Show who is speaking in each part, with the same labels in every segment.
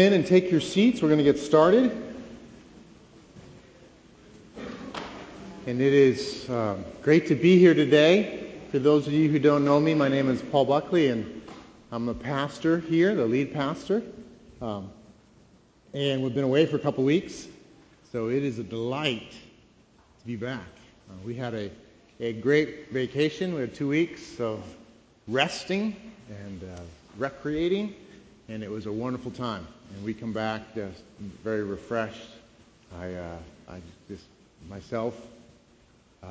Speaker 1: in and take your seats. We're going to get started. And it is uh, great to be here today. For those of you who don't know me, my name is Paul Buckley, and I'm a pastor here, the lead pastor. Um, and we've been away for a couple weeks, so it is a delight to be back. Uh, we had a, a great vacation. We had two weeks of resting and uh, recreating, and it was a wonderful time. And we come back just very refreshed. I, uh, I just myself uh,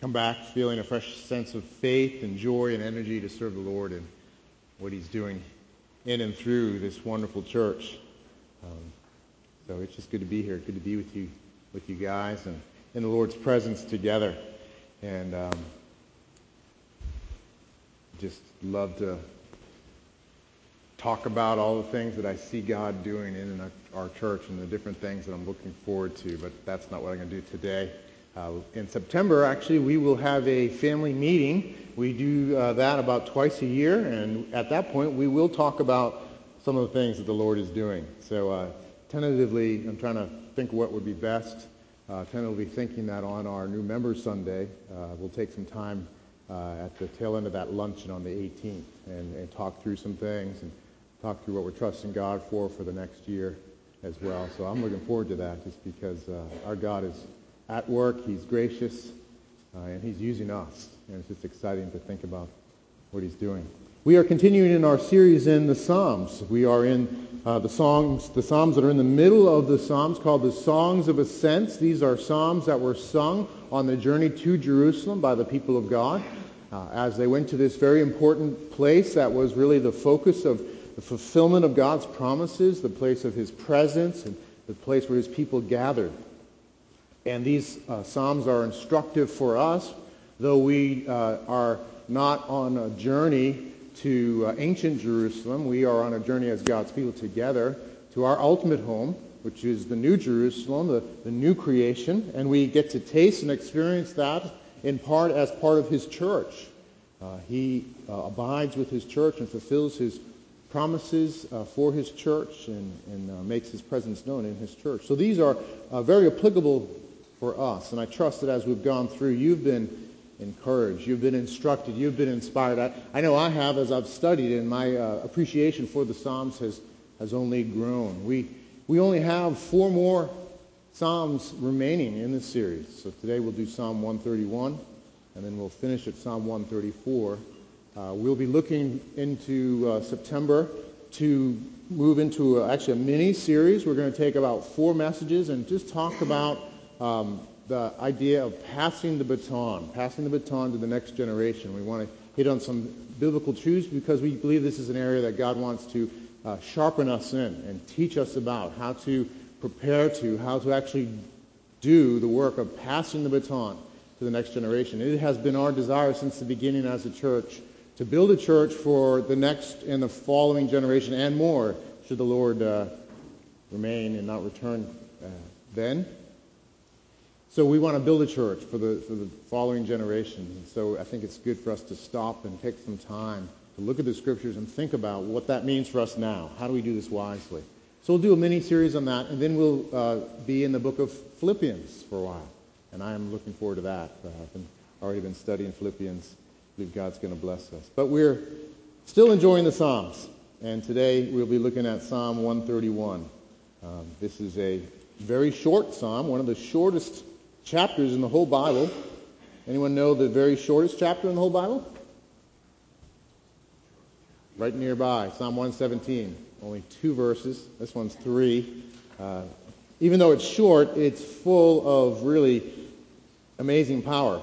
Speaker 1: come back feeling a fresh sense of faith and joy and energy to serve the Lord and what He's doing in and through this wonderful church. Um, so it's just good to be here. Good to be with you, with you guys, and in the Lord's presence together. And um, just love to talk about all the things that I see God doing in our church and the different things that I'm looking forward to, but that's not what I'm going to do today. Uh, in September, actually, we will have a family meeting. We do uh, that about twice a year, and at that point, we will talk about some of the things that the Lord is doing. So, uh, tentatively, I'm trying to think what would be best. Uh, tentatively thinking that on our new Members Sunday, uh, we'll take some time uh, at the tail end of that luncheon on the 18th and, and talk through some things and talk through what we're trusting God for for the next year as well. So I'm looking forward to that just because uh, our God is at work. He's gracious, uh, and he's using us. And it's just exciting to think about what he's doing. We are continuing in our series in the Psalms. We are in uh, the songs, the Psalms that are in the middle of the Psalms called the Songs of Ascents. These are Psalms that were sung on the journey to Jerusalem by the people of God. Uh, as they went to this very important place that was really the focus of the fulfillment of God's promises, the place of his presence, and the place where his people gathered. And these uh, Psalms are instructive for us, though we uh, are not on a journey to uh, ancient Jerusalem. We are on a journey as God's people together to our ultimate home, which is the new Jerusalem, the, the new creation. And we get to taste and experience that in part as part of his church. Uh, he uh, abides with his church and fulfills his promises uh, for his church and, and uh, makes his presence known in his church. So these are uh, very applicable for us. And I trust that as we've gone through, you've been encouraged, you've been instructed, you've been inspired. I, I know I have as I've studied, and my uh, appreciation for the Psalms has, has only grown. We, we only have four more Psalms remaining in this series. So today we'll do Psalm 131, and then we'll finish at Psalm 134. Uh, we'll be looking into uh, September to move into a, actually a mini series. We're going to take about four messages and just talk about um, the idea of passing the baton, passing the baton to the next generation. We want to hit on some biblical truths because we believe this is an area that God wants to uh, sharpen us in and teach us about how to prepare to, how to actually do the work of passing the baton to the next generation. It has been our desire since the beginning as a church to build a church for the next and the following generation and more, should the Lord uh, remain and not return uh, then. So we want to build a church for the, for the following generations. And so I think it's good for us to stop and take some time to look at the scriptures and think about what that means for us now. How do we do this wisely? So we'll do a mini series on that, and then we'll uh, be in the book of Philippians for a while. And I am looking forward to that. Uh, I've been, already been studying Philippians believe God's going to bless us. But we're still enjoying the Psalms. And today we'll be looking at Psalm 131. Um, this is a very short psalm, one of the shortest chapters in the whole Bible. Anyone know the very shortest chapter in the whole Bible? Right nearby, Psalm 117. Only two verses. This one's three. Uh, even though it's short, it's full of really amazing power.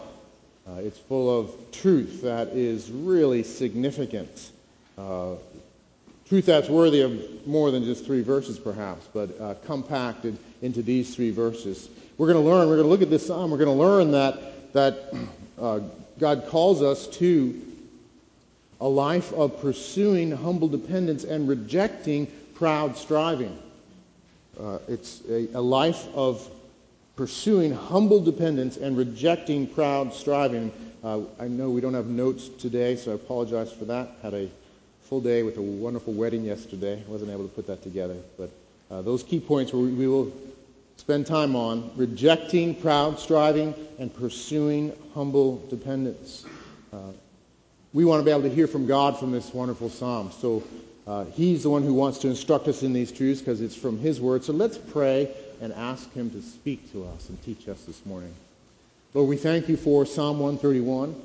Speaker 1: Uh, it's full of truth that is really significant. Uh, truth that's worthy of more than just three verses, perhaps, but uh, compacted into these three verses. We're going to learn, we're going to look at this psalm, we're going to learn that, that uh, God calls us to a life of pursuing humble dependence and rejecting proud striving. Uh, it's a, a life of pursuing humble dependence and rejecting proud striving. Uh, I know we don't have notes today, so I apologize for that. Had a full day with a wonderful wedding yesterday. I wasn't able to put that together. But uh, those key points we, we will spend time on rejecting proud striving and pursuing humble dependence. Uh, we want to be able to hear from God from this wonderful psalm. So uh, He's the one who wants to instruct us in these truths because it's from His word. So let's pray and ask Him to speak to us and teach us this morning. Lord, we thank you for Psalm 131.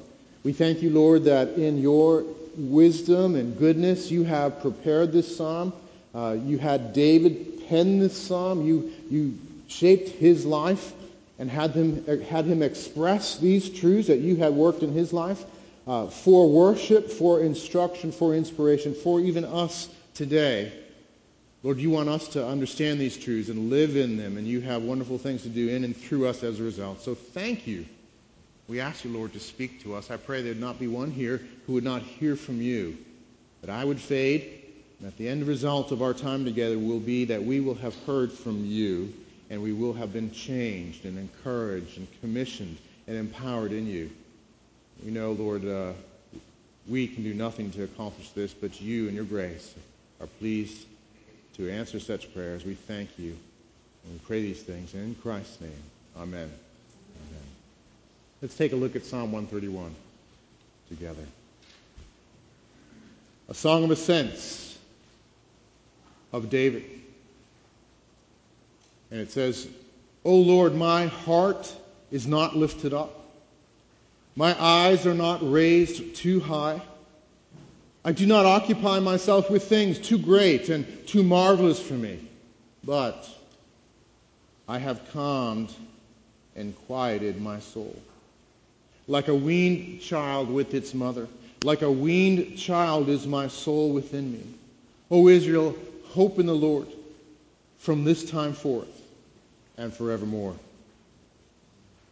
Speaker 1: We thank you, Lord, that in your wisdom and goodness you have prepared this psalm. Uh, you had David pen this psalm. You, you shaped his life and had him, had him express these truths that you had worked in his life uh, for worship, for instruction, for inspiration, for even us today. Lord, you want us to understand these truths and live in them, and you have wonderful things to do in and through us as a result. So thank you. We ask you, Lord, to speak to us. I pray there would not be one here who would not hear from you, that I would fade, and that the end result of our time together will be that we will have heard from you, and we will have been changed and encouraged and commissioned and empowered in you. We know, Lord, uh, we can do nothing to accomplish this, but you and your grace are pleased to answer such prayers. We thank you. And we pray these things in Christ's name. Amen. Amen. Let's take a look at Psalm 131 together. A song of ascents of David. And it says, O Lord, my heart is not lifted up. My eyes are not raised too high. I do not occupy myself with things too great and too marvelous for me, but I have calmed and quieted my soul. Like a weaned child with its mother, like a weaned child is my soul within me. O Israel, hope in the Lord from this time forth and forevermore.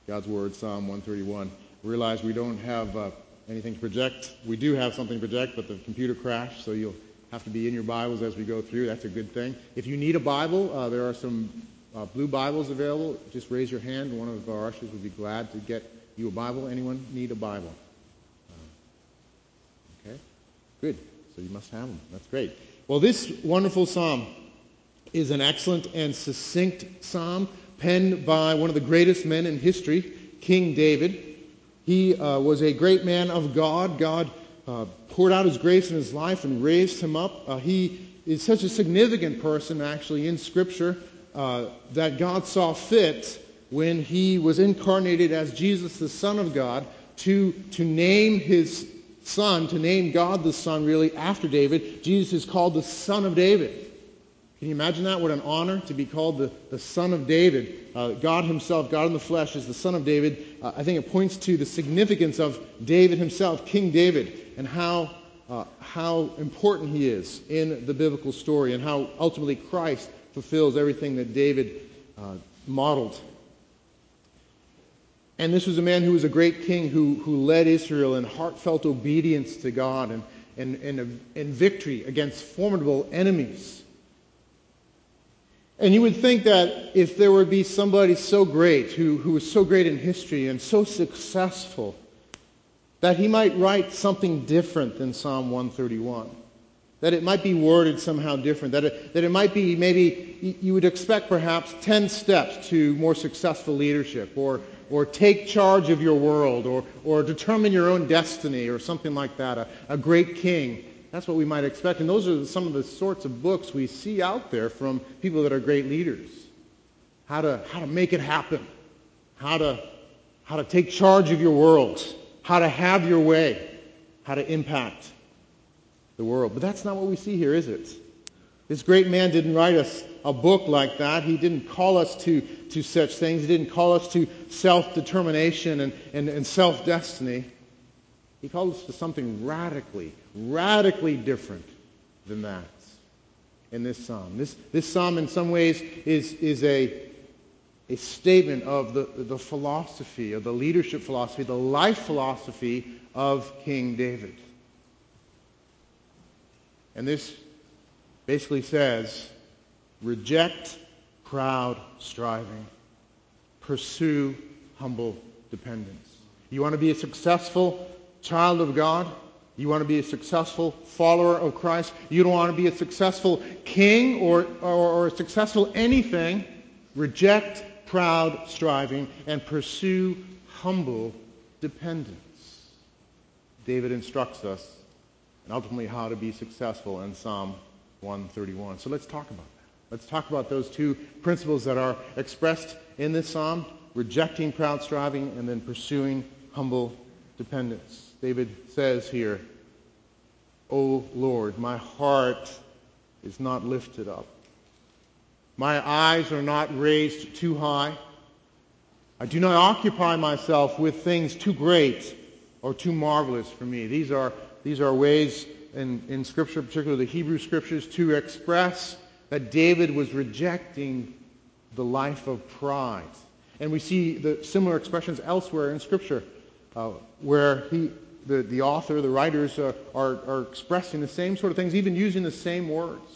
Speaker 1: God's Word, Psalm 131. Realize we don't have. Uh, anything to project. We do have something to project, but the computer crashed, so you'll have to be in your Bibles as we go through. That's a good thing. If you need a Bible, uh, there are some uh, blue Bibles available. Just raise your hand. One of our ushers would be glad to get you a Bible. Anyone need a Bible? Uh, okay, good. So you must have them. That's great. Well, this wonderful psalm is an excellent and succinct psalm penned by one of the greatest men in history, King David. He uh, was a great man of God. God uh, poured out his grace in his life and raised him up. Uh, he is such a significant person, actually, in Scripture uh, that God saw fit when he was incarnated as Jesus, the Son of God, to, to name his son, to name God the Son, really, after David. Jesus is called the Son of David. Can you imagine that? What an honor to be called the, the Son of David. Uh, God Himself, God in the flesh, is the Son of David. Uh, I think it points to the significance of David himself, King David, and how, uh, how important he is in the biblical story, and how ultimately Christ fulfills everything that David uh, modeled. And this was a man who was a great king who, who led Israel in heartfelt obedience to God and, and, and, and victory against formidable enemies. And you would think that if there would be somebody so great, who, who was so great in history and so successful, that he might write something different than Psalm 131. That it might be worded somehow different. That it, that it might be maybe, you would expect perhaps 10 steps to more successful leadership, or, or take charge of your world, or, or determine your own destiny, or something like that. A, a great king that's what we might expect. And those are some of the sorts of books we see out there from people that are great leaders. How to, how to make it happen. How to, how to take charge of your world. How to have your way. How to impact the world. But that's not what we see here, is it? This great man didn't write us a book like that. He didn't call us to, to such things. He didn't call us to self-determination and, and, and self-destiny. He calls us to something radically, radically different than that in this psalm. This, this psalm, in some ways, is, is a, a statement of the, the philosophy, of the leadership philosophy, the life philosophy of King David. And this basically says reject proud striving, pursue humble dependence. You want to be a successful child of God, You want to be a successful follower of Christ. You don't want to be a successful king or, or, or a successful anything. Reject proud striving and pursue humble dependence. David instructs us, and ultimately how to be successful in Psalm 131. So let's talk about that. Let's talk about those two principles that are expressed in this psalm rejecting proud striving and then pursuing humble dependence. David says here, O Lord, my heart is not lifted up. My eyes are not raised too high. I do not occupy myself with things too great or too marvelous for me. These are, these are ways in, in Scripture, particularly the Hebrew Scriptures, to express that David was rejecting the life of pride. And we see the similar expressions elsewhere in Scripture uh, where he, the, the author, the writers uh, are, are expressing the same sort of things, even using the same words.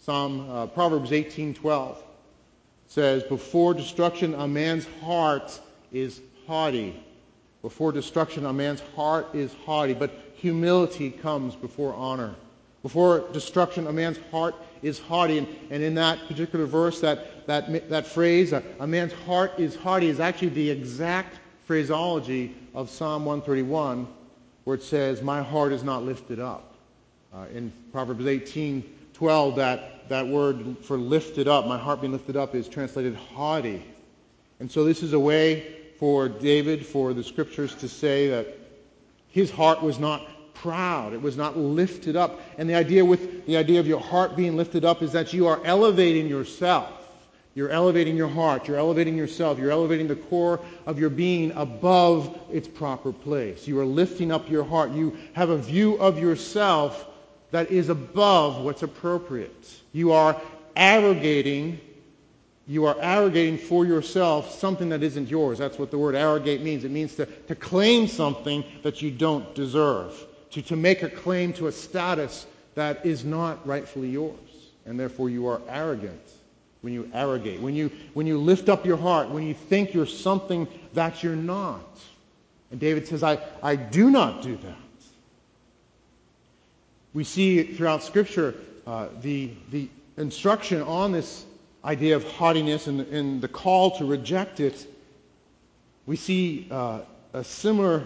Speaker 1: Psalm uh, Proverbs 18:12 says, "Before destruction, a man's heart is haughty. Before destruction, a man's heart is haughty, but humility comes before honor." Before destruction, a man's heart is haughty. And, and in that particular verse, that, that, that phrase, a, a man's heart is haughty, is actually the exact phraseology of Psalm 131, where it says, My heart is not lifted up. Uh, in Proverbs 18, 12, that, that word for lifted up, my heart being lifted up, is translated haughty. And so this is a way for David, for the scriptures to say that his heart was not proud. It was not lifted up. And the idea with the idea of your heart being lifted up is that you are elevating yourself. You're elevating your heart. You're elevating yourself. You're elevating the core of your being above its proper place. You are lifting up your heart. You have a view of yourself that is above what's appropriate. You are arrogating you are arrogating for yourself something that isn't yours. That's what the word arrogate means. It means to, to claim something that you don't deserve to, to make a claim to a status that is not rightfully yours. And therefore you are arrogant when you arrogate, when you, when you lift up your heart, when you think you're something that you're not. And David says, I, I do not do that. We see throughout Scripture uh, the, the instruction on this idea of haughtiness and, and the call to reject it. We see uh, a similar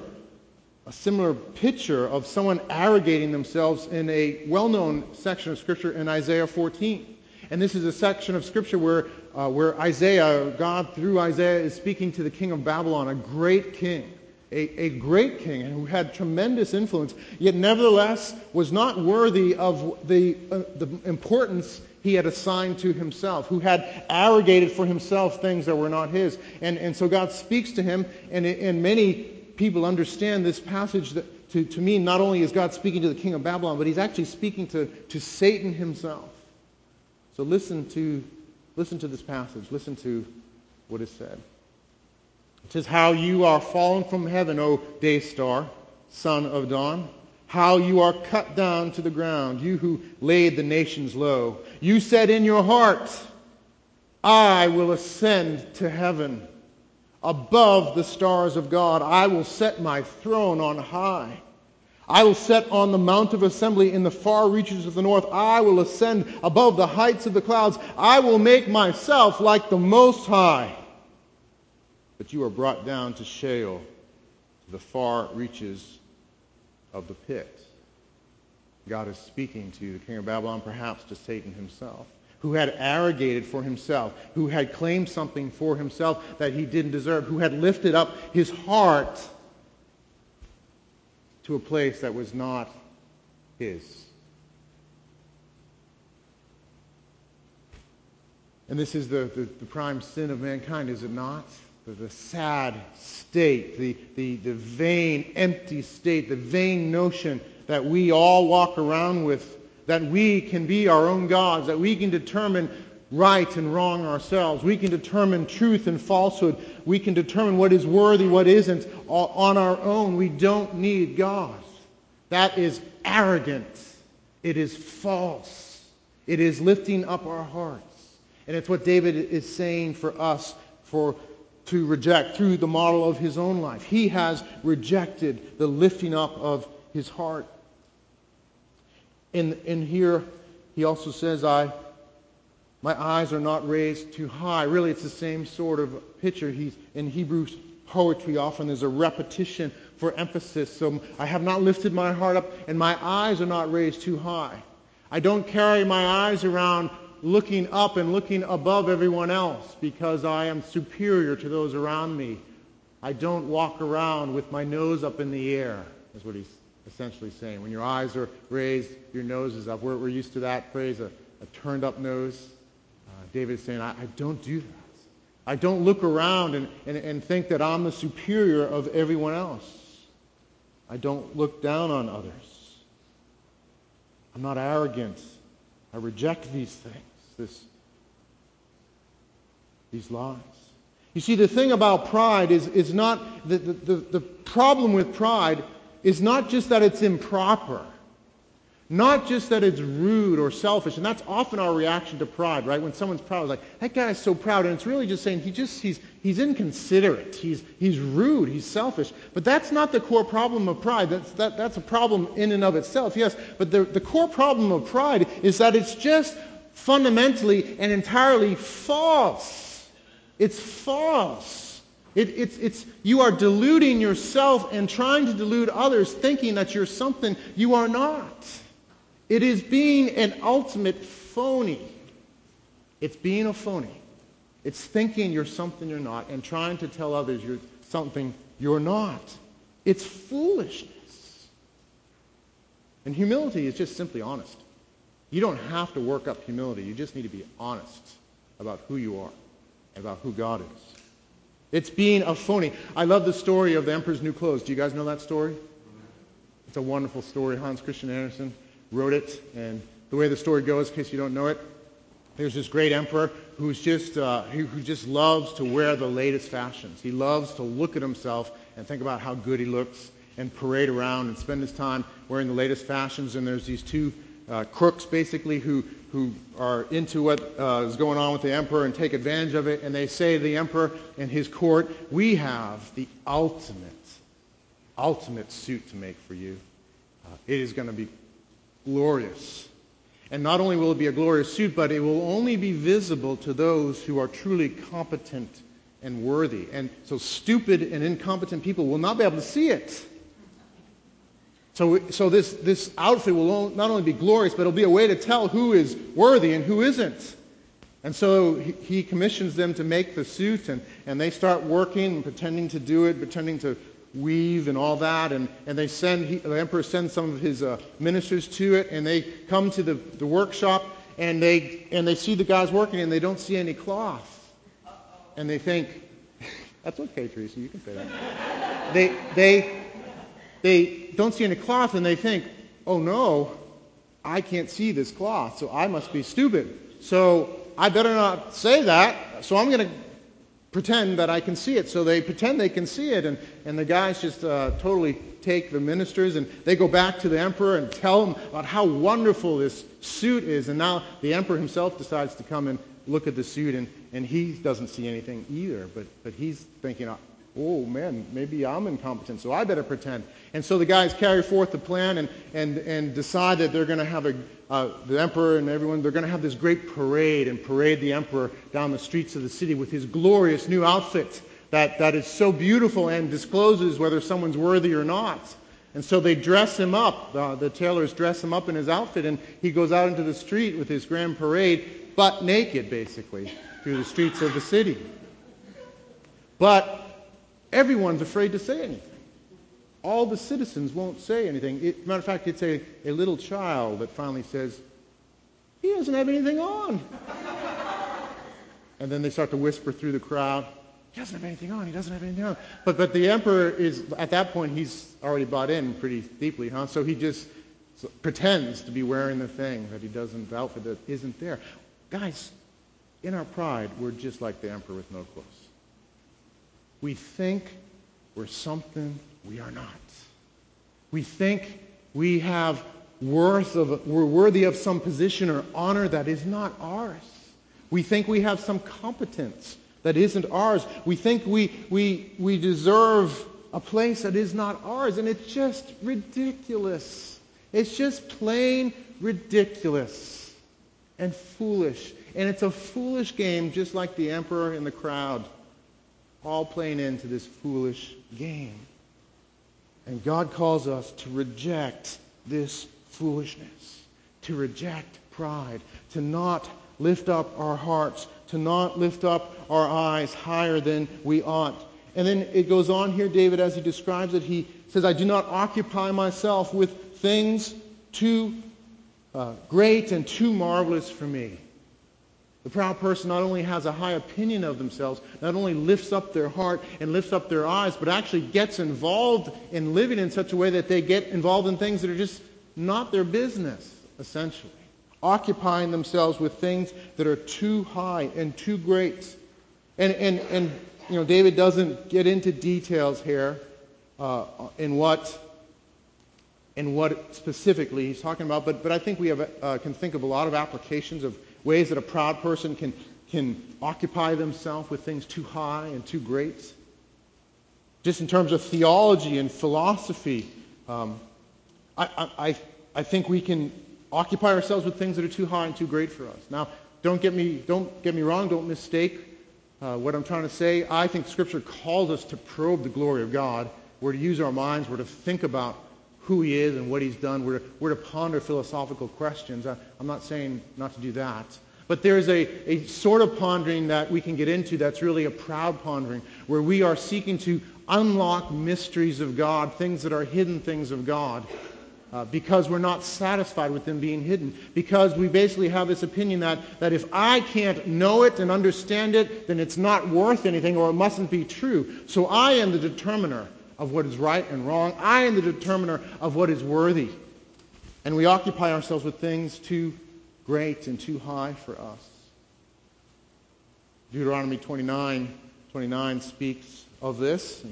Speaker 1: a similar picture of someone arrogating themselves in a well-known section of Scripture in Isaiah 14. And this is a section of Scripture where, uh, where Isaiah, God through Isaiah, is speaking to the king of Babylon, a great king, a, a great king who had tremendous influence, yet nevertheless was not worthy of the, uh, the importance he had assigned to himself, who had arrogated for himself things that were not his. And, and so God speaks to him, and, and many people understand this passage that, to, to mean not only is God speaking to the king of Babylon, but he's actually speaking to, to Satan himself. So listen to, listen to this passage. Listen to what is said. It says, How you are fallen from heaven, O day star, son of dawn. How you are cut down to the ground, you who laid the nations low. You said in your heart, I will ascend to heaven above the stars of God. I will set my throne on high. I will set on the mount of assembly in the far reaches of the north. I will ascend above the heights of the clouds. I will make myself like the Most High. But you are brought down to Sheol, to the far reaches of the pit. God is speaking to the king of Babylon, perhaps to Satan himself who had arrogated for himself, who had claimed something for himself that he didn't deserve, who had lifted up his heart to a place that was not his. And this is the, the, the prime sin of mankind, is it not? The, the sad state, the, the, the vain, empty state, the vain notion that we all walk around with that we can be our own gods, that we can determine right and wrong ourselves. We can determine truth and falsehood. We can determine what is worthy, what isn't on our own. We don't need God. That is arrogant. It is false. It is lifting up our hearts. And it's what David is saying for us for to reject through the model of his own life. He has rejected the lifting up of
Speaker 2: his heart. In, in here, he also says, I, my eyes are not raised too high. Really, it's the same sort of picture. He's, in Hebrew poetry, often there's a repetition for emphasis. So I have not lifted my heart up, and my eyes are not raised too high. I don't carry my eyes around looking up and looking above everyone else because I am superior to those around me. I don't walk around with my nose up in the air, is what he's essentially saying. When your eyes are raised, your nose is up. We're, we're used to that phrase, a, a turned up nose. David is saying, I, I, don't do that. I don't look around and, and, and think that I'm the superior of everyone else. I don't look down on others. I'm not arrogant. I reject these things, this, these lies. You see, the thing about pride is, is not, the, the, the problem with pride is not just that it's improper, not just that it's rude or selfish, and that's often our reaction to pride, right? When someone's proud, like, that guy is so proud, and it's really just saying he just, he's, he's inconsiderate, he's, he's rude, he's selfish. But that's not the core problem of pride. That's, that, that's a problem in and of itself, yes. But the, the core problem of pride is that it's just fundamentally and entirely false. It's false. It, it's, it's, you are deluding yourself and trying to delude others, thinking that you're something you are not. It is being an ultimate phony. It's being a phony. It's thinking you're something you're not and trying to tell others you're something you're not. It's foolishness. And humility is just simply honest. You don't have to work up humility. You just need to be honest about who you are about who God is. It's being a phony. I love the story of the Emperor's New Clothes. Do you guys know that story? It's a wonderful story. Hans Christian Andersen wrote it. And the way the story goes, in case you don't know it, there's this great emperor who's just, uh, who, just loves to wear the latest fashions. He loves to look at himself and think about how good he looks and parade around and spend his time wearing the latest fashions. And there's these two uh, crooks, basically, who, who are into what uh, is going on with the emperor and take advantage of it. And they say to the emperor and his court, we have the ultimate, ultimate suit to make for you. Uh, it is going to be glorious. And not only will it be a glorious suit, but it will only be visible to those who are truly competent and worthy. And so stupid and incompetent people will not be able to see it. So, so this, this outfit will not only be glorious, but it'll be a way to tell who is worthy and who isn't. And so he, commissions them to make the suit, and, and they start working and pretending to do it, pretending to weave and all that. And, and they send, he, the emperor sends some of his uh, ministers to it, and they come to the, the workshop, and they, and they see the guys working, and they don't see any cloth. And they think, that's okay, Teresa, you can say that. they, they, they don't see any cloth, and they think, oh no, I can't see this cloth, so I must be stupid. So I better not say that, so I'm going to pretend that I can see it. So they pretend they can see it, and, and the guys just uh, totally take the ministers, and they go back to the emperor and tell him about how wonderful this suit is. And now the emperor himself decides to come and look at the suit, and, and he doesn't see anything either. But, but he's thinking, oh man, maybe I'm incompetent, so I better pretend. And so the guys carry forth the plan and, and, and decide that they're going to have a, uh, the emperor and everyone, they're going to have this great parade and parade the emperor down the streets of the city with his glorious new outfit that, that is so beautiful and discloses whether someone's worthy or not. And so they dress him up. Uh, the tailors dress him up in his outfit, and he goes out into the street with his grand parade, butt naked, basically, through the streets of the city. But everyone's afraid to say anything all the citizens won't say anything. It, matter of fact, it's a, a little child that finally says, he doesn't have anything on. and then they start to whisper through the crowd, he doesn't have anything on, he doesn't have anything on. But, but the emperor is, at that point, he's already bought in pretty deeply, huh? So he just pretends to be wearing the thing that he doesn't, the outfit that isn't there. Guys, in our pride, we're just like the emperor with no clothes. We think we're something we are not. We think we have worth of, we're worthy of some position or honor that is not ours. We think we have some competence that isn't ours. We think we, we, we deserve a place that is not ours. And it's just ridiculous. It's just plain ridiculous and foolish. And it's a foolish game, just like the emperor and the crowd, all playing into this foolish game. And God calls us to reject this foolishness, to reject pride, to not lift up our hearts, to not lift up our eyes higher than we ought. And then it goes on here, David, as he describes it, he says, I do not occupy myself with things too uh, great and too marvelous for me. The proud person not only has a high opinion of themselves, not only lifts up their heart and lifts up their eyes, but actually gets involved in living in such a way that they get involved in things that are just not their business, essentially. Occupying themselves with things that are too high and too great. And, and, and you know, David doesn't get into details here uh, in what in what specifically he's talking about, but, but I think we have, uh, can think of a lot of applications of ways that a proud person can, can occupy themselves with things too high and too great. Just in terms of theology and philosophy, um, I, I, I think we can occupy ourselves with things that are too high and too great for us. Now, don't get me, don't get me wrong, don't mistake uh, what I'm trying to say. I think Scripture calls us to probe the glory of God. We're to use our minds. We're to think about who he is and what he's done. We're we're to ponder philosophical questions. I, am not saying not to do that. But there's a, a sort of pondering that we can get into that's really a proud pondering, where we are seeking to unlock mysteries of God, things that are hidden things of God, uh, because we're not satisfied with them being hidden. Because we basically have this opinion that, that if I can't know it and understand it, then it's not worth anything or it mustn't be true. So I am the determiner of what is right and wrong. I am the determiner of what is worthy. And we occupy ourselves with things too great and too high for us. Deuteronomy 29, 29 speaks of this.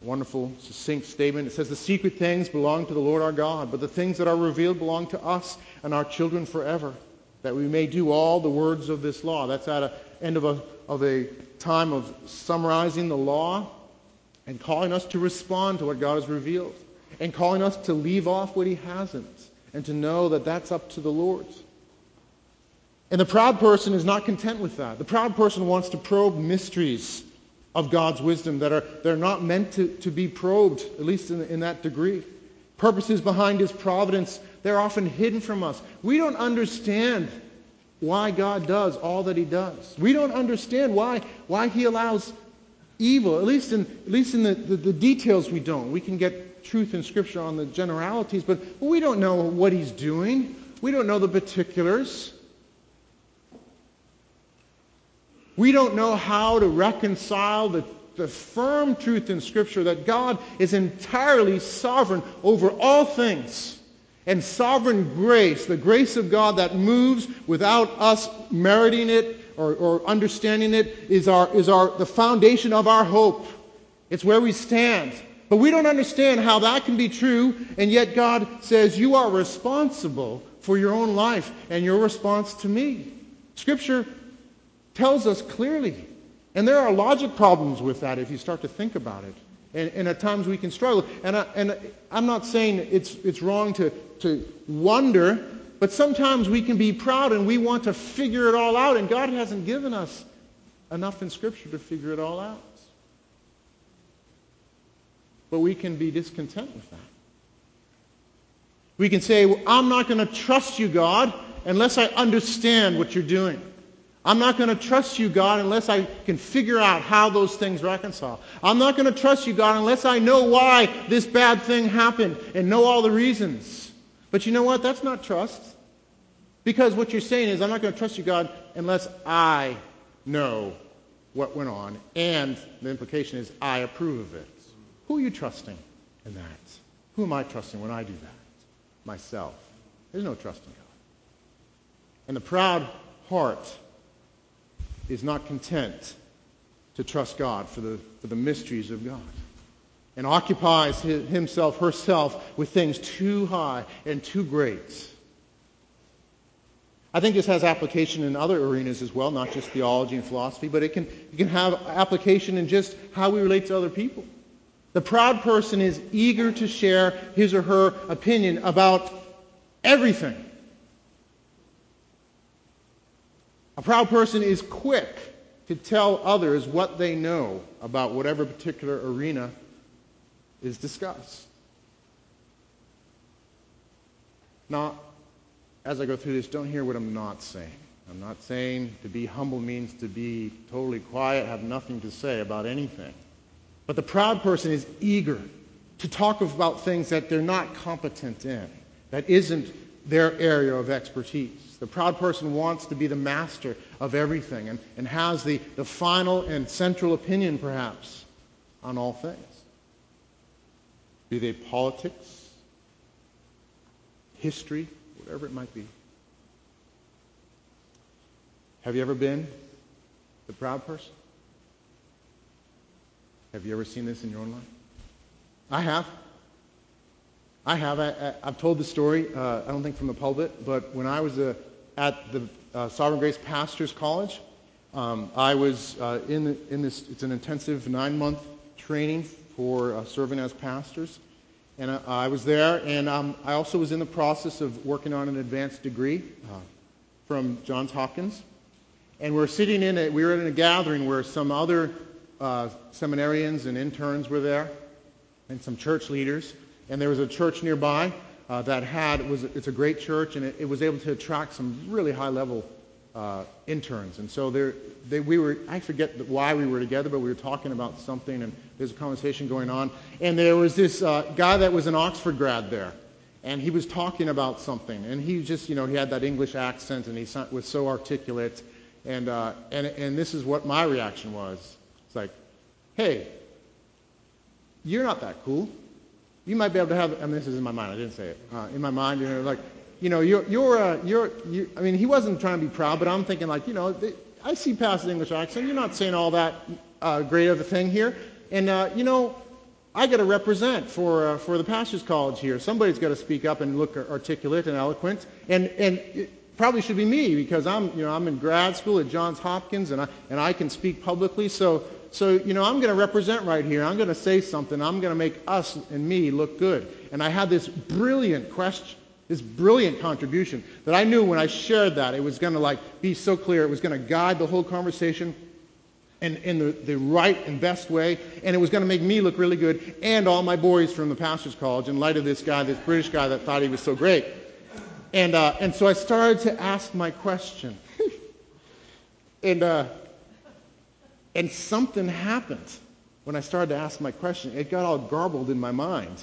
Speaker 2: wonderful, succinct statement. It says, The secret things belong to the Lord our God, but the things that are revealed belong to us and our children forever, that we may do all the words of this law. That's at the end of a, of a time of summarizing the law and calling us to respond to what God has revealed and calling us to leave off what he hasn't and to know that that's up to the Lord. And the proud person is not content with that. The proud person wants to probe mysteries of God's wisdom that are they're not meant to, to be probed, at least in, in that degree. Purposes behind his providence, they're often hidden from us. We don't understand why God does all that he does. We don't understand why, why he allows evil. At least in, at least in the, the, the details we don't. We can get truth in Scripture on the generalities, but we don't know what he's doing. We don't know the particulars. We don't know how to reconcile the, the firm truth in Scripture that God is entirely sovereign over all things. And sovereign grace, the grace of God that moves without us meriting it or, or understanding it is, our, is our, the foundation of our hope. It's where we stand. But we don't understand how that can be true, and yet God says, You are responsible for your own life and your response to me. Scripture tells us clearly. And there are logic problems with that if you start to think about it. And, and at times we can struggle. And, I, and I'm not saying it's, it's wrong to, to wonder but sometimes we can be proud and we want to figure it all out, and God hasn't given us enough in Scripture to figure it all out. But we can be discontent with that. We can say, well, I'm not going to trust you, God, unless I understand what you're doing. I'm not going to trust you, God, unless I can figure out how those things reconcile. I'm not going to trust you, God, unless I know why this bad thing happened and know all the reasons. But you know what? That's not trust. Because what you're saying is, I'm not going to trust you, God, unless I know what went on. And the implication is, I approve of it. Who are you trusting in that? Who am I trusting when I do that? Myself. There's no trusting God. And the proud heart is not content to trust God for the, for the mysteries of God and occupies himself, herself, with things too high and too great I think this has application in other arenas as well, not just theology and philosophy, but it can, it can have application in just how we relate to other people. The proud person is eager to share his or her opinion about everything. A proud person is quick to tell others what they know about whatever particular arena is discussed. Now, as I go through this, don't hear what I'm not saying. I'm not saying to be humble means to be totally quiet, have nothing to say about anything. But the proud person is eager to talk about things that they're not competent in, that isn't their area of expertise. The proud person wants to be the master of everything and, and has the, the final and central opinion, perhaps, on all things. Be they politics, history, whatever it might be. Have you ever been the proud person? Have you ever seen this in your own life? I have. I have. I, have told the story, uh, I don't think from the pulpit, but when I was uh, at the uh, Sovereign Grace Pastors College, um, I was uh, in, in this, it's an intensive nine month training for uh, serving as pastors. And I, I was there, and um, I also was in the process of working on an advanced degree uh, from Johns Hopkins. And we're sitting in it, we were in a gathering where some other uh, seminarians and interns were there, and some church leaders. And there was a church nearby uh, that had was it's a great church, and it, it, was able to attract some really high level uh, interns. And so there, they, we were I forget why we were together, but we were talking about something, and there's a conversation going on. And there was this uh, guy that was an Oxford grad there. And he was talking about something, and he just, you know, he had that English accent, and he was so articulate, and, uh, and, and this is what my reaction was. It's like, hey, you're not that cool. You might be able to have, I mean, this is in my mind. I didn't say it. Uh, in my mind, you know, like, you know, you're, you're, uh, you're, you, I mean, he wasn't trying to be proud, but I'm thinking like, you know, they, I see past the English accent. You're not saying all that uh, great of a thing here. And, uh, you know, I got to represent for, uh, for the Pastors College here. Somebody's got to speak up and look articulate and eloquent. And, and it probably should be me because I'm, you know, I'm in grad school at Johns Hopkins and I, and I can speak publicly. So, so, you know, I'm going to represent right here. I'm going to say something. I'm going to make us and me look good. And I had this brilliant question, this brilliant contribution that I knew when I shared that it was going to like be so clear. It was going to guide the whole conversation in, in the, the right and best way. And it was going to make me look really good and all my boys from the pastor's college in light of this guy, this British guy that thought he was so great. And, uh, and so I started to ask my question. and, uh, and something happened when I started to ask my question. It got all garbled in my mind.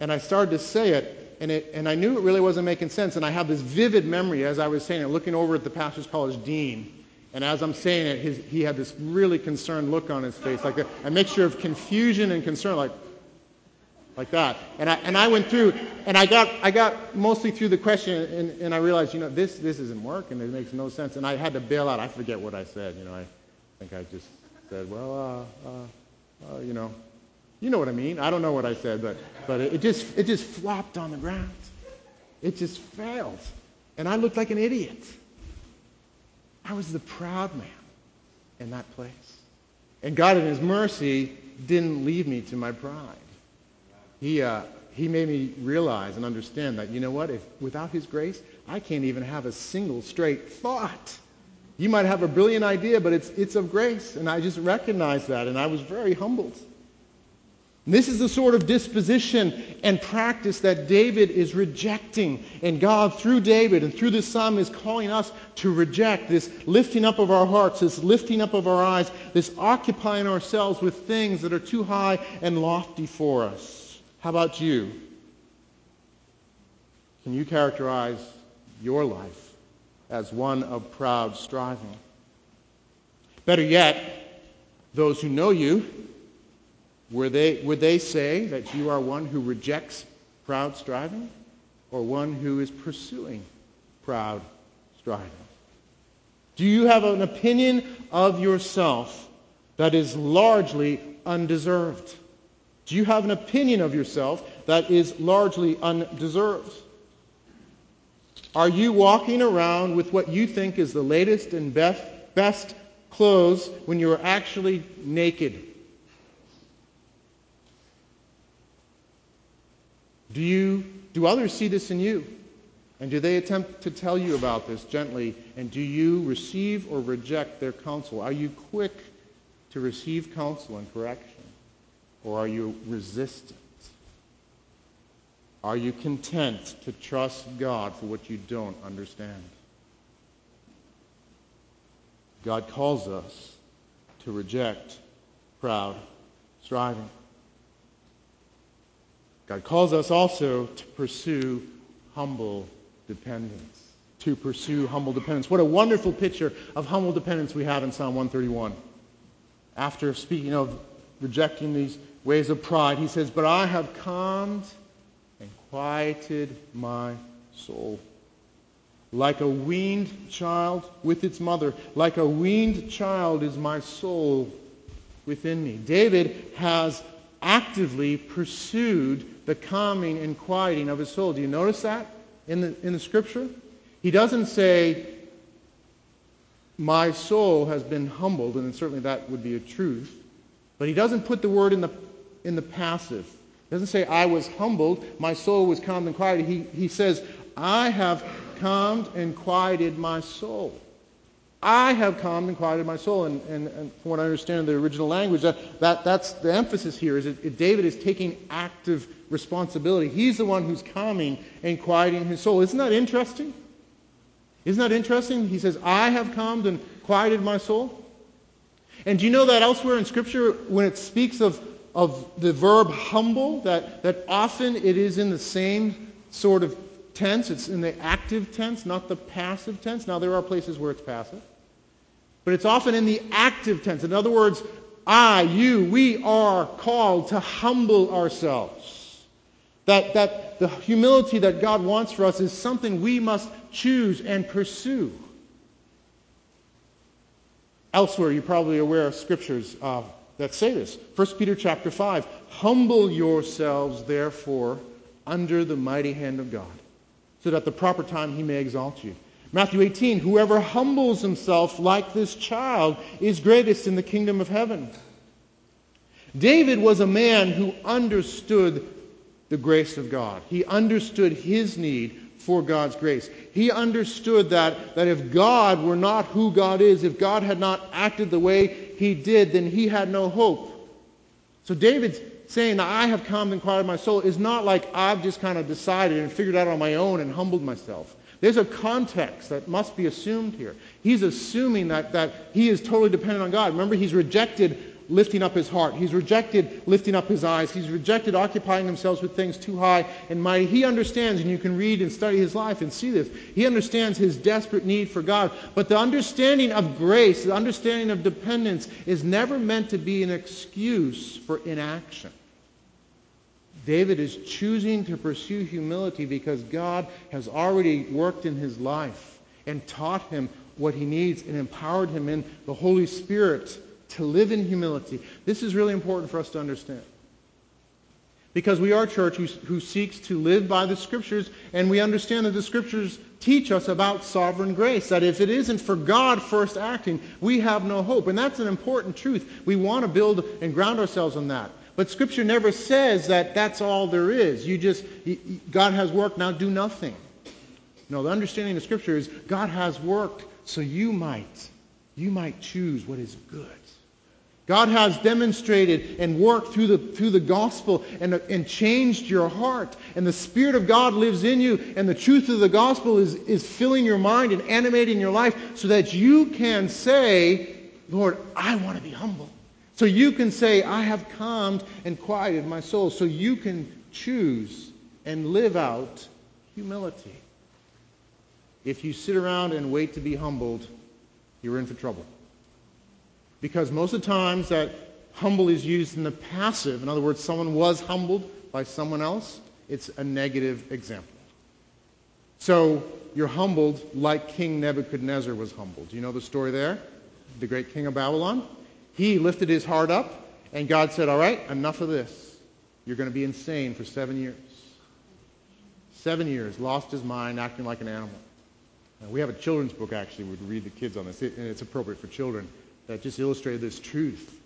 Speaker 2: And I started to say it, and, it, and I knew it really wasn't making sense. And I have this vivid memory as I was saying it, looking over at the Pastor's College dean. And as I'm saying it, his, he had this really concerned look on his face, like a, a mixture of confusion and concern, like, like that. And I, and I went through, and I got, I got mostly through the question, and, and I realized, you know, this, this isn't working. It makes no sense. And I had to bail out. I forget what I said. You know, I, think I just said, well, uh, uh, uh, you know, you know what I mean. I don't know what I said, but, but it, just, it just flopped on the ground. It just failed. And I looked like an idiot. I was the proud man in that place. And God, in His mercy, didn't leave me to my pride. He, uh, he made me realize and understand that, you know what, if without His grace, I can't even have a single straight thought. You might have a brilliant idea, but it's, it's of grace. And I just recognized that, and I was very humbled. This is the sort of disposition and practice that David is rejecting. And God, through David and through this psalm, is calling us to reject this lifting up of our hearts, this lifting up of our eyes, this occupying ourselves with things that are too high and lofty for us. How about you? Can you characterize your life as one of proud striving. Better yet, those who know you, would they, would they say that you are one who rejects proud striving or one who is pursuing proud striving? Do you have an opinion of yourself that is largely undeserved? Do you have an opinion of yourself that is largely undeserved? Are you walking around with what you think is the latest and best, best clothes when you are actually naked? Do you do others see this in you? And do they attempt to tell you about this gently? And do you receive or reject their counsel? Are you quick to receive counsel and correction? Or are you resistant? Are you content to trust God for what you don't understand? God calls us to reject proud striving. God calls us also to pursue humble dependence. To pursue humble dependence. What a wonderful picture of humble dependence we have in Psalm 131. After speaking of rejecting these ways of pride, he says, But I have calmed and quieted my soul. Like a weaned child with its mother, like a weaned child is my soul within me. David has actively pursued the calming and quieting of his soul. Do you notice that in the, in the scripture? He doesn't say, My soul has been humbled, and certainly that would be a truth. But he doesn't put the word in the, in the passive. He doesn't say, I was humbled, my soul was calmed and quieted. He, he says, I have calmed and quieted my soul. I have calmed and quieted my soul. And, and, and from what I understand the original language, that, that, that's the emphasis here is that David is taking active responsibility. He's the one who's calming and quieting his soul. Isn't that interesting? Isn't that interesting? He says, I have calmed and quieted my soul. And do you know that elsewhere in Scripture, when it speaks of, of the verb humble, that, that often it is in the same sort of tense. It's in the active tense, not the passive tense. Now, there are places where it's passive. But it's often in the active tense. In other words, I, you, we are called to humble ourselves. That, that the humility that God wants for us is something we must choose and pursue. Elsewhere, you're probably aware of scriptures uh, that say this. 1 Peter chapter 5. Humble yourselves, therefore, under the mighty hand of God, so that at the proper time he may exalt you. Matthew 18, whoever humbles himself like this child is greatest in the kingdom of heaven. David was a man who understood the grace of God. He understood his need for God's grace. He understood that, that if God were not who God is, if God had not acted the way he did, then he had no hope. So David's saying that I have calmed and quieted my soul is not like I've just kind of decided and figured out on my own and humbled myself. There's a context that must be assumed here. He's assuming that, that he is totally dependent on God. Remember, he's rejected lifting up his heart. He's rejected lifting up his eyes. He's rejected occupying himself with things too high and mighty. He understands, and you can read and study his life and see this. He understands his desperate need for God. But the understanding of grace, the understanding of dependence, is never meant to be an excuse for inaction. David is choosing to pursue humility because God has already worked in his life and taught him what he needs and empowered him in the Holy Spirit to live in humility. This is really important for us to understand. Because we are a church who, who, seeks to live by the Scriptures, and we understand that the Scriptures teach us about sovereign grace. That if it isn't for God first acting, we have no hope. And that's an important truth. We want to build and ground ourselves on that. But Scripture never says that that's all there is. You just, God has worked, now do nothing. No, the understanding of Scripture is God has worked, so you might, you might choose what is good. God has demonstrated and worked through the, through the gospel and, and changed your heart. And the Spirit of God lives in you, and the truth of the gospel is, is filling your mind and animating your life so that you can say, Lord, I want to be humble. So you can say, I have calmed and quieted my soul. So you can choose and live out humility. If you sit around and wait to be humbled, you're in for trouble. Because most of the times that humble is used in the passive, in other words, someone was humbled by someone else, it's a negative example. So you're humbled like King Nebuchadnezzar was humbled. Do you know the story there? The great king of Babylon? He lifted his heart up, and God said, All right, enough of this. You're going to be insane for seven years. Seven years, lost his mind, acting like an animal. we have a children's book, actually, we'd read the kids on this, and it's appropriate for children, that just illustrated this truth.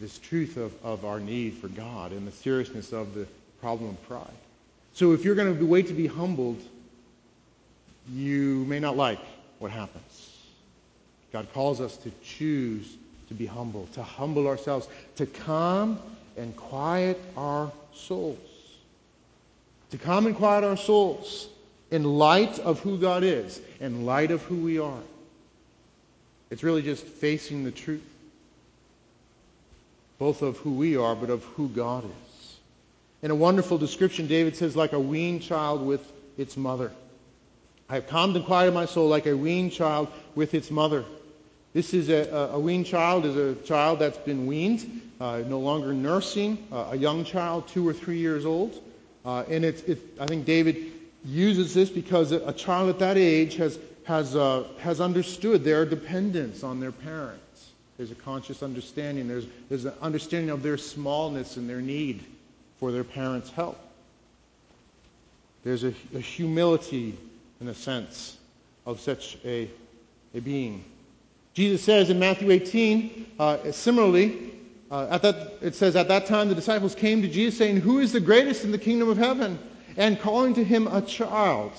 Speaker 2: This truth of, of our need for God and the seriousness of the problem of pride. So if you're going to wait to be humbled, you may not like what happens. God calls us to choose to be humble, to humble ourselves, to calm and quiet our souls. To calm and quiet our souls in light of who God is, in light of who we are. It's really just facing the truth, both of who we are, but of who God is. In a wonderful description, David says, like a weaned child with its mother. I have calmed and quieted my soul like a weaned child with its mother. This is a, a, weaned child is a child that's been weaned, uh, no longer nursing, uh, a young child, two or three years old. Uh, and it's, it, I think David uses this because a child at that age has, has, uh, has understood their dependence on their parents. There's a conscious understanding. There's, there's an understanding of their smallness and their need for their parents' help. There's a, a humility, in a sense, of such a, a being. Jesus says in Matthew 18, uh, similarly, uh, at that, it says, At that time the disciples came to Jesus saying, Who is the greatest in the kingdom of heaven? And calling to him a child,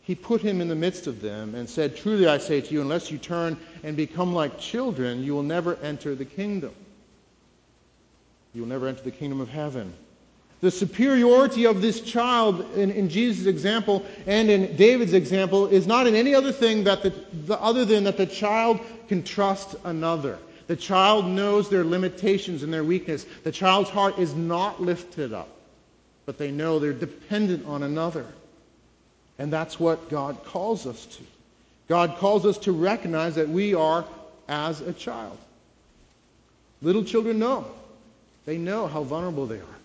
Speaker 2: he put him in the midst of them and said, Truly I say to you, unless you turn and become like children, you will never enter the kingdom. You will never enter the kingdom of heaven. The superiority of this child in, in Jesus' example and in David's example is not in any other thing that the, the, other than that the child can trust another. The child knows their limitations and their weakness. The child's heart is not lifted up, but they know they're dependent on another. And that's what God calls us to. God calls us to recognize that we are as a child. Little children know. They know how vulnerable they are.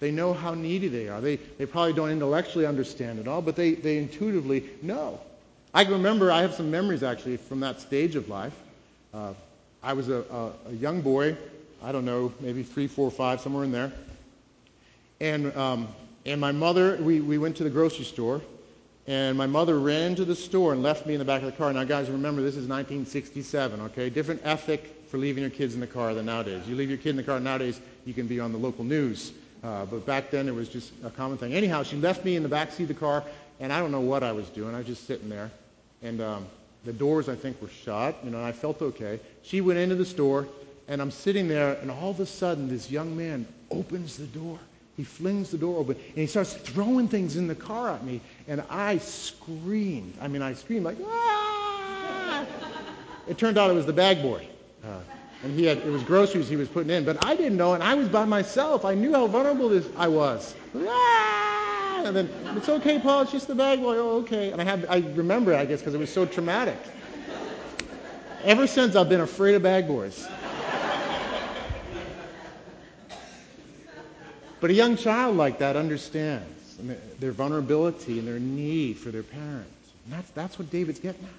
Speaker 2: They know how needy they are. They, they probably don't intellectually understand it all, but they, they intuitively know. I can remember, I have some memories actually from that stage of life. Uh, I was a, a, a, young boy, I don't know, maybe three, four, five, somewhere in there. And, um, and my mother, we, we went to the grocery store, and my mother ran into the store and left me in the back of the car. Now, guys, remember, this is 1967, okay? Different ethic for leaving your kids in the car than nowadays. You leave your kid in the car nowadays, you can be on the local news. Uh, but back then it was just a common thing. Anyhow, she left me in the back seat of the car, and I don't know what I was doing. I was just sitting there, and um, the doors I think were shut. You know, I felt okay. She went into the store, and I'm sitting there, and all of a sudden this young man opens the door. He flings the door open, and he starts throwing things in the car at me, and I screamed. I mean, I screamed like, ah! It turned out it was the bag boy. Uh, and he had it was groceries he was putting in. But I didn't know, and I was by myself. I knew how vulnerable this I was. Ah! And then it's okay, Paul. It's just the bag boy. Oh, okay. And I have I remember, I guess, because it was so traumatic. Ever since I've been afraid of bag boys. But a young child like that understands their vulnerability and their need for their parents. And that's, that's what David's getting at.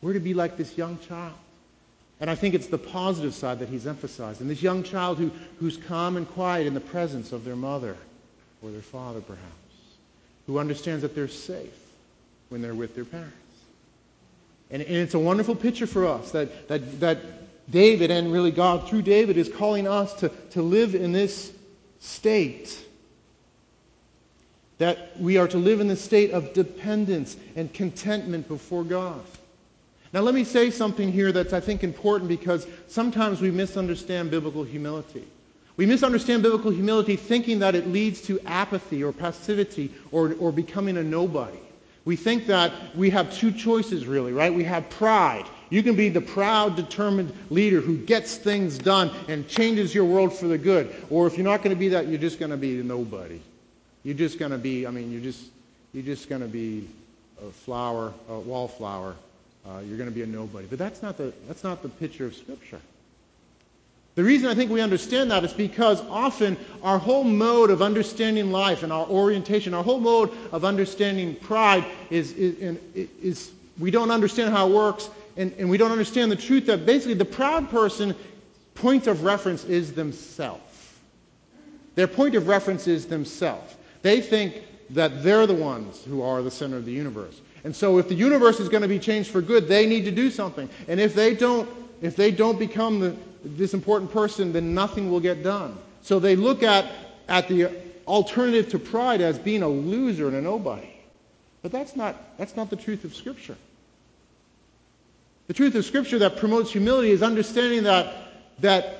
Speaker 2: We're to be like this young child. And I think it's the positive side that he's emphasized. And this young child who, who's calm and quiet in the presence of their mother or their father, perhaps, who understands that they're safe when they're with their parents. And, and it's a wonderful picture for us that, that, that David and really God through David is calling us to, to live in this state. That we are to live in the state of dependence and contentment before God. Now, let me say something here that's, I think, important because sometimes we misunderstand biblical humility. We misunderstand biblical humility thinking that it leads to apathy or passivity or, or becoming a nobody. We think that we have two choices, really, right? We have pride. You can be the proud, determined leader who gets things done and changes your world for the good. Or if you're not going to be that, you're just going to be a nobody. You're just going to be, I mean, you're just, you're just going to be a flower, a wallflower uh, you're going to be a nobody. But that's not, the, that's not the picture of Scripture. The reason I think we understand that is because often our whole mode of understanding life and our orientation, our whole mode of understanding pride is, is, is we don't understand how it works and, and, we don't understand the truth that basically the proud person point of reference is themselves. Their point of reference is themselves. They think that they're the ones who are the center of the universe. And so if the universe is going to be changed for good, they need to do something. And if they don't, if they don't become the, this important person, then nothing will get done. So they look at, at the alternative to pride as being a loser and a nobody. But that's not, that's not the truth of Scripture. The truth of Scripture that promotes humility is understanding that, that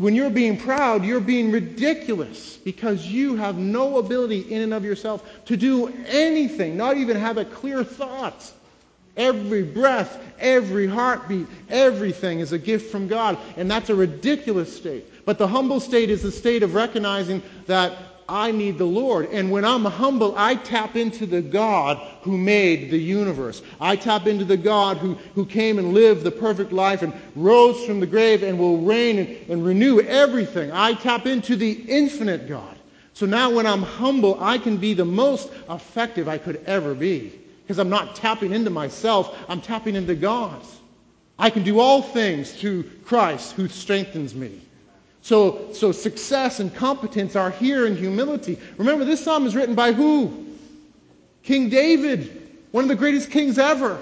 Speaker 2: when you're being proud, you're being ridiculous because you have no ability in and of yourself to do anything, not even have a clear thought. Every breath, every heartbeat, everything is a gift from God. And that's a ridiculous state. But the humble state is the state of recognizing that I need the Lord. And when I'm humble, I tap into the God who made the universe. I tap into the God who, who came and lived the perfect life and rose from the grave and will reign and, and renew everything. I tap into the infinite God. So now when I'm humble, I can be the most effective I could ever be. Because I'm not tapping into myself, I'm tapping into God. I can do all things through Christ who strengthens me. So, so success and competence are here in humility. Remember, this psalm is written by who? King David, one of the greatest kings ever.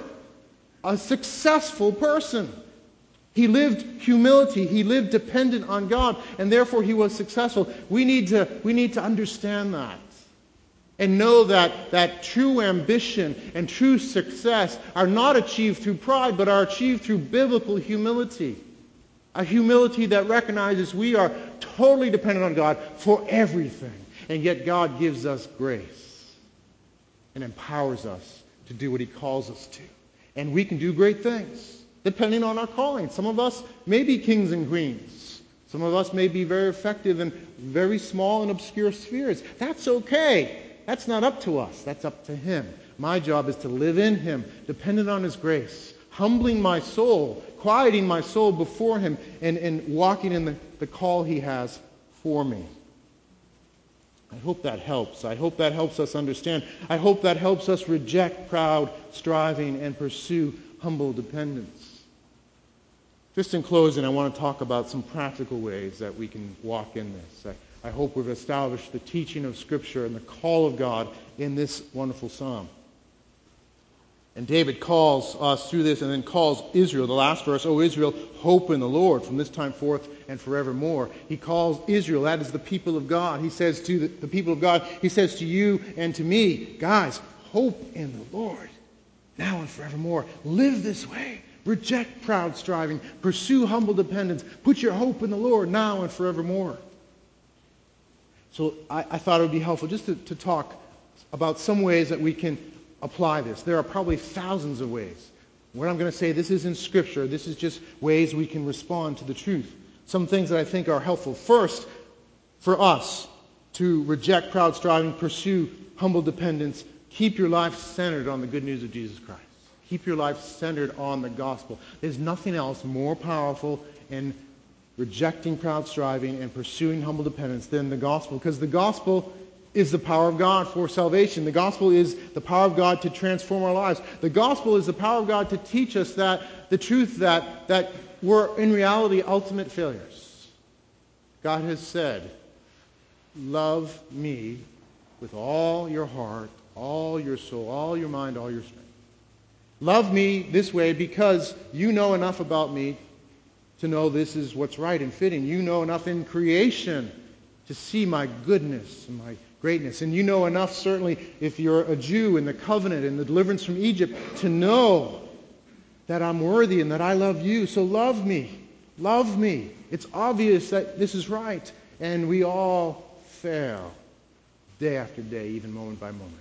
Speaker 2: A successful person. He lived humility. He lived dependent on God, and therefore he was successful. We need to, we need to understand that and know that, that true ambition and true success are not achieved through pride, but are achieved through biblical humility. A humility that recognizes we are totally dependent on God for everything. And yet God gives us grace and empowers us to do what he calls us to. And we can do great things depending on our calling. Some of us may be kings and queens. Some of us may be very effective in very small and obscure spheres. That's okay. That's not up to us. That's up to him. My job is to live in him, dependent on his grace, humbling my soul, quieting my soul before him, and, and walking in the, the call he has for me. I hope that helps. I hope that helps us understand. I hope that helps us reject proud striving and pursue humble dependence. Just in closing, I want to talk about some practical ways that we can walk in this. I, I hope we've established the teaching of Scripture and the call of God in this wonderful psalm. And David calls us through this and then calls Israel, the last verse, O Israel, hope in the Lord from this time forth and forevermore. He calls Israel, that is the people of God. He says to the, the people of God, he says to you and to me, guys, hope in the Lord now and forevermore. Live this way. Reject proud striving. Pursue humble dependence. Put your hope in the Lord now and forevermore. So I, I thought it would be helpful just to, to talk about some ways that we can apply this. There are probably thousands of ways. What I'm going to say, this isn't scripture. This is just ways we can respond to the truth. Some things that I think are helpful. First, for us to reject proud striving, pursue humble dependence, keep your life centered on the good news of Jesus Christ. Keep your life centered on the gospel. There's nothing else more powerful in rejecting proud striving and pursuing humble dependence than the gospel because the gospel is the power of God for salvation. The gospel is the power of God to transform our lives. The gospel is the power of God to teach us that the truth that, that we're in reality ultimate failures. God has said, Love me with all your heart, all your soul, all your mind, all your strength. Love me this way because you know enough about me to know this is what's right and fitting. You know enough in creation to see my goodness and my greatness. And you know enough, certainly, if you're a Jew in the covenant and the deliverance from Egypt, to know that I'm worthy and that I love you. So love me. Love me. It's obvious that this is right. And we all fail day after day, even moment by moment.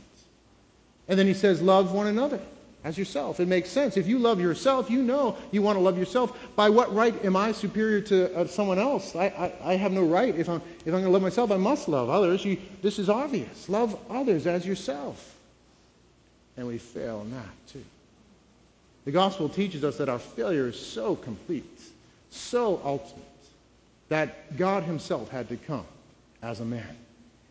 Speaker 2: And then he says, love one another as yourself. It makes sense. If you love yourself, you know you want to love yourself. By what right am I superior to uh, someone else? I, I, I, have no right. If I'm, if I'm going to love myself, I must love others. You, this is obvious. Love others as yourself. And we fail that, too. The gospel teaches us that our failure is so complete, so ultimate, that God himself had to come as a man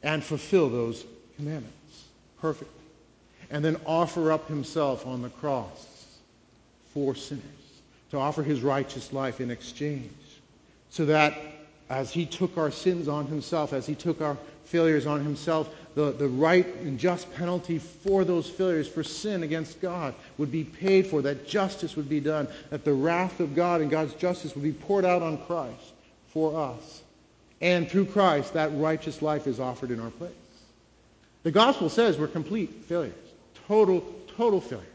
Speaker 2: and fulfill those commandments perfectly and then offer up himself on the cross for sinners, to offer his righteous life in exchange, so that as he took our sins on himself, as he took our failures on himself, the, the right and just penalty for those failures, for sin against God, would be paid for, that justice would be done, that the wrath of God and God's justice would be poured out on Christ for us. And through Christ, that righteous life is offered in our place. The gospel says we're complete failures. Total, total failures.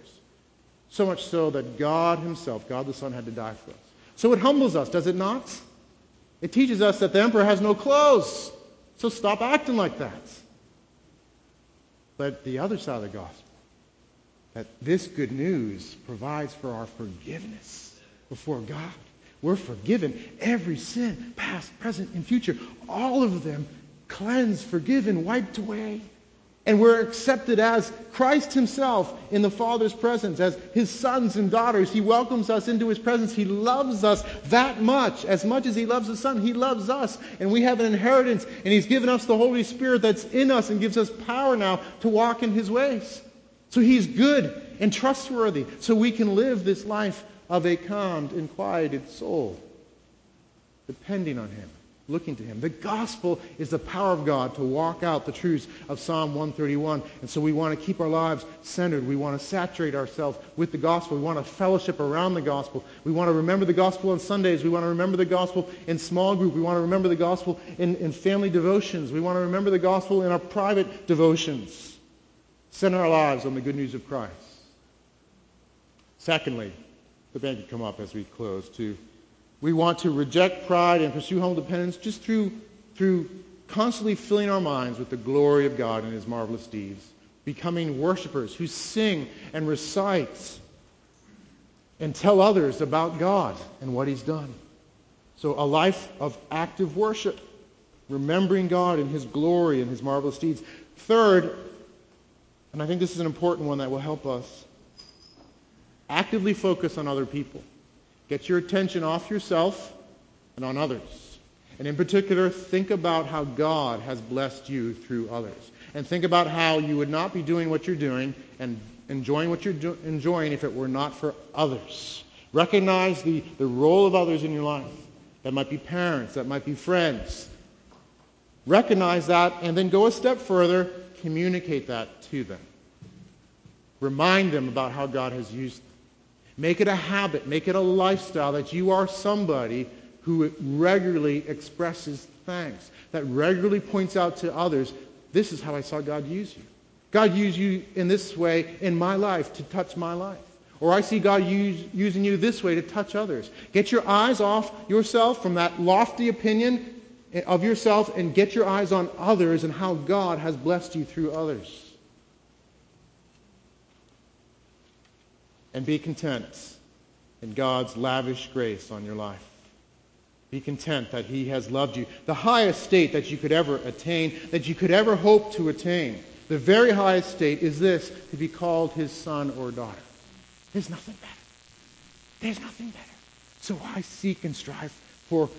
Speaker 2: So much so that God himself, God the Son, had to die for us. So it humbles us, does it not? It teaches us that the emperor has no clothes. So stop acting like that. But the other side of the gospel, that this good news provides for our forgiveness before God. We're forgiven. Every sin, past, present, and future, all of them cleansed, forgiven, wiped away. And we're accepted as Christ himself in the Father's presence, as his sons and daughters. He welcomes us into his presence. He loves us that much. As much as he loves the Son, he loves us. And we have an inheritance. And he's given us the Holy Spirit that's in us and gives us power now to walk in his ways. So he's good and trustworthy. So we can live this life of a calmed and quieted soul, depending on him looking to him. The gospel is the power of God to walk out the truths of Psalm 131. And so we want to keep our lives centered. We want to saturate ourselves with the gospel. We want to fellowship around the gospel. We want to remember the gospel on Sundays. We want to remember the gospel in small group. We want to remember the gospel in, in family devotions. We want to remember the gospel in our private devotions. Center our lives on the good news of Christ. Secondly, the band can come up as we close too. We want to reject pride and pursue humble dependence just through, through constantly filling our minds with the glory of God and his marvelous deeds, becoming worshipers who sing and recite and tell others about God and what he's done. So a life of active worship, remembering God and his glory and his marvelous deeds. Third, and I think this is an important one that will help us, actively focus on other people. Get your attention off yourself and on others. And in particular, think about how God has blessed you through others. And think about how you would not be doing what you're doing and enjoying what you're do- enjoying if it were not for others. Recognize the, the role of others in your life. That might be parents, that might be friends. Recognize that and then go a step further, communicate that to them. Remind them about how God has used. Make it a habit, make it a lifestyle that you are somebody who regularly expresses thanks, that regularly points out to others, this is how I saw God use you. God used you in this way in my life to touch my life. Or I see God use, using you this way to touch others. Get your eyes off yourself from that lofty opinion of yourself and get your eyes on others and how God has blessed you through others. And be content in God's lavish grace on your life. Be content that He has loved you. The highest state that you could ever attain, that you could ever hope to attain, the very highest state is this to be called His son or daughter. There's nothing better. There's nothing better. So I seek and strive for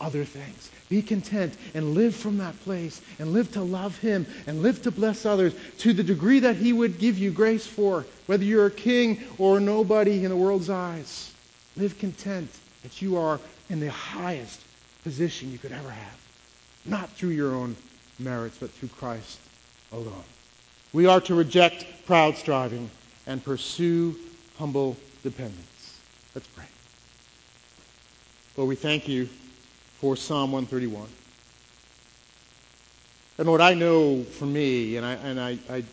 Speaker 2: other things. Be content and live from that place and live to love Him and live to bless others to the degree that He would give you grace for, whether you're a king or nobody in the world's eyes. Live content that you are in the highest position you could ever have, not through your own merits, but through Christ alone. We are to reject proud striving and pursue humble dependence. Let's pray. Lord, we thank you for Psalm 131. And Lord, I know for me, and I, and I, I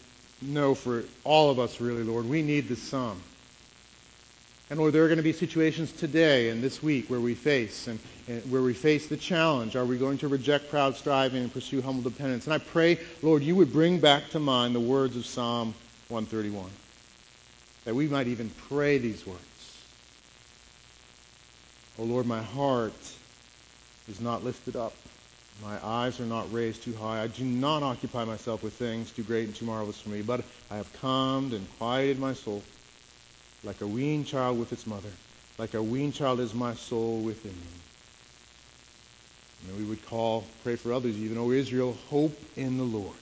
Speaker 2: know for all of us really, Lord, we need this psalm. And Lord, there are going to be situations today and this week where we face and, and, where we face the challenge. Are we going to reject proud striving and pursue humble dependence? And I pray, Lord, you would bring back to mind the words of Psalm 131. That we might even pray these words. Oh Lord, my heart is not lifted up. My eyes are not raised too high. I do not occupy myself with things too great and too marvelous for me, but I have calmed and quieted my soul like a weaned child with its mother. Like a weaned child is my soul within me. And we would call, pray for others, even, O Israel, hope in the Lord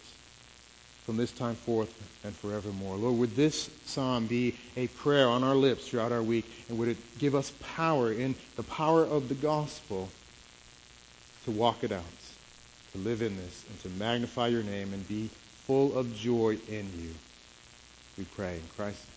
Speaker 2: from this time forth and forevermore. Lord, would this psalm be a prayer on our lips throughout our week, and would it give us power in the power of the gospel to walk it out, to live in this, and to magnify your name and be full of joy in you. We pray in Christ. Amen.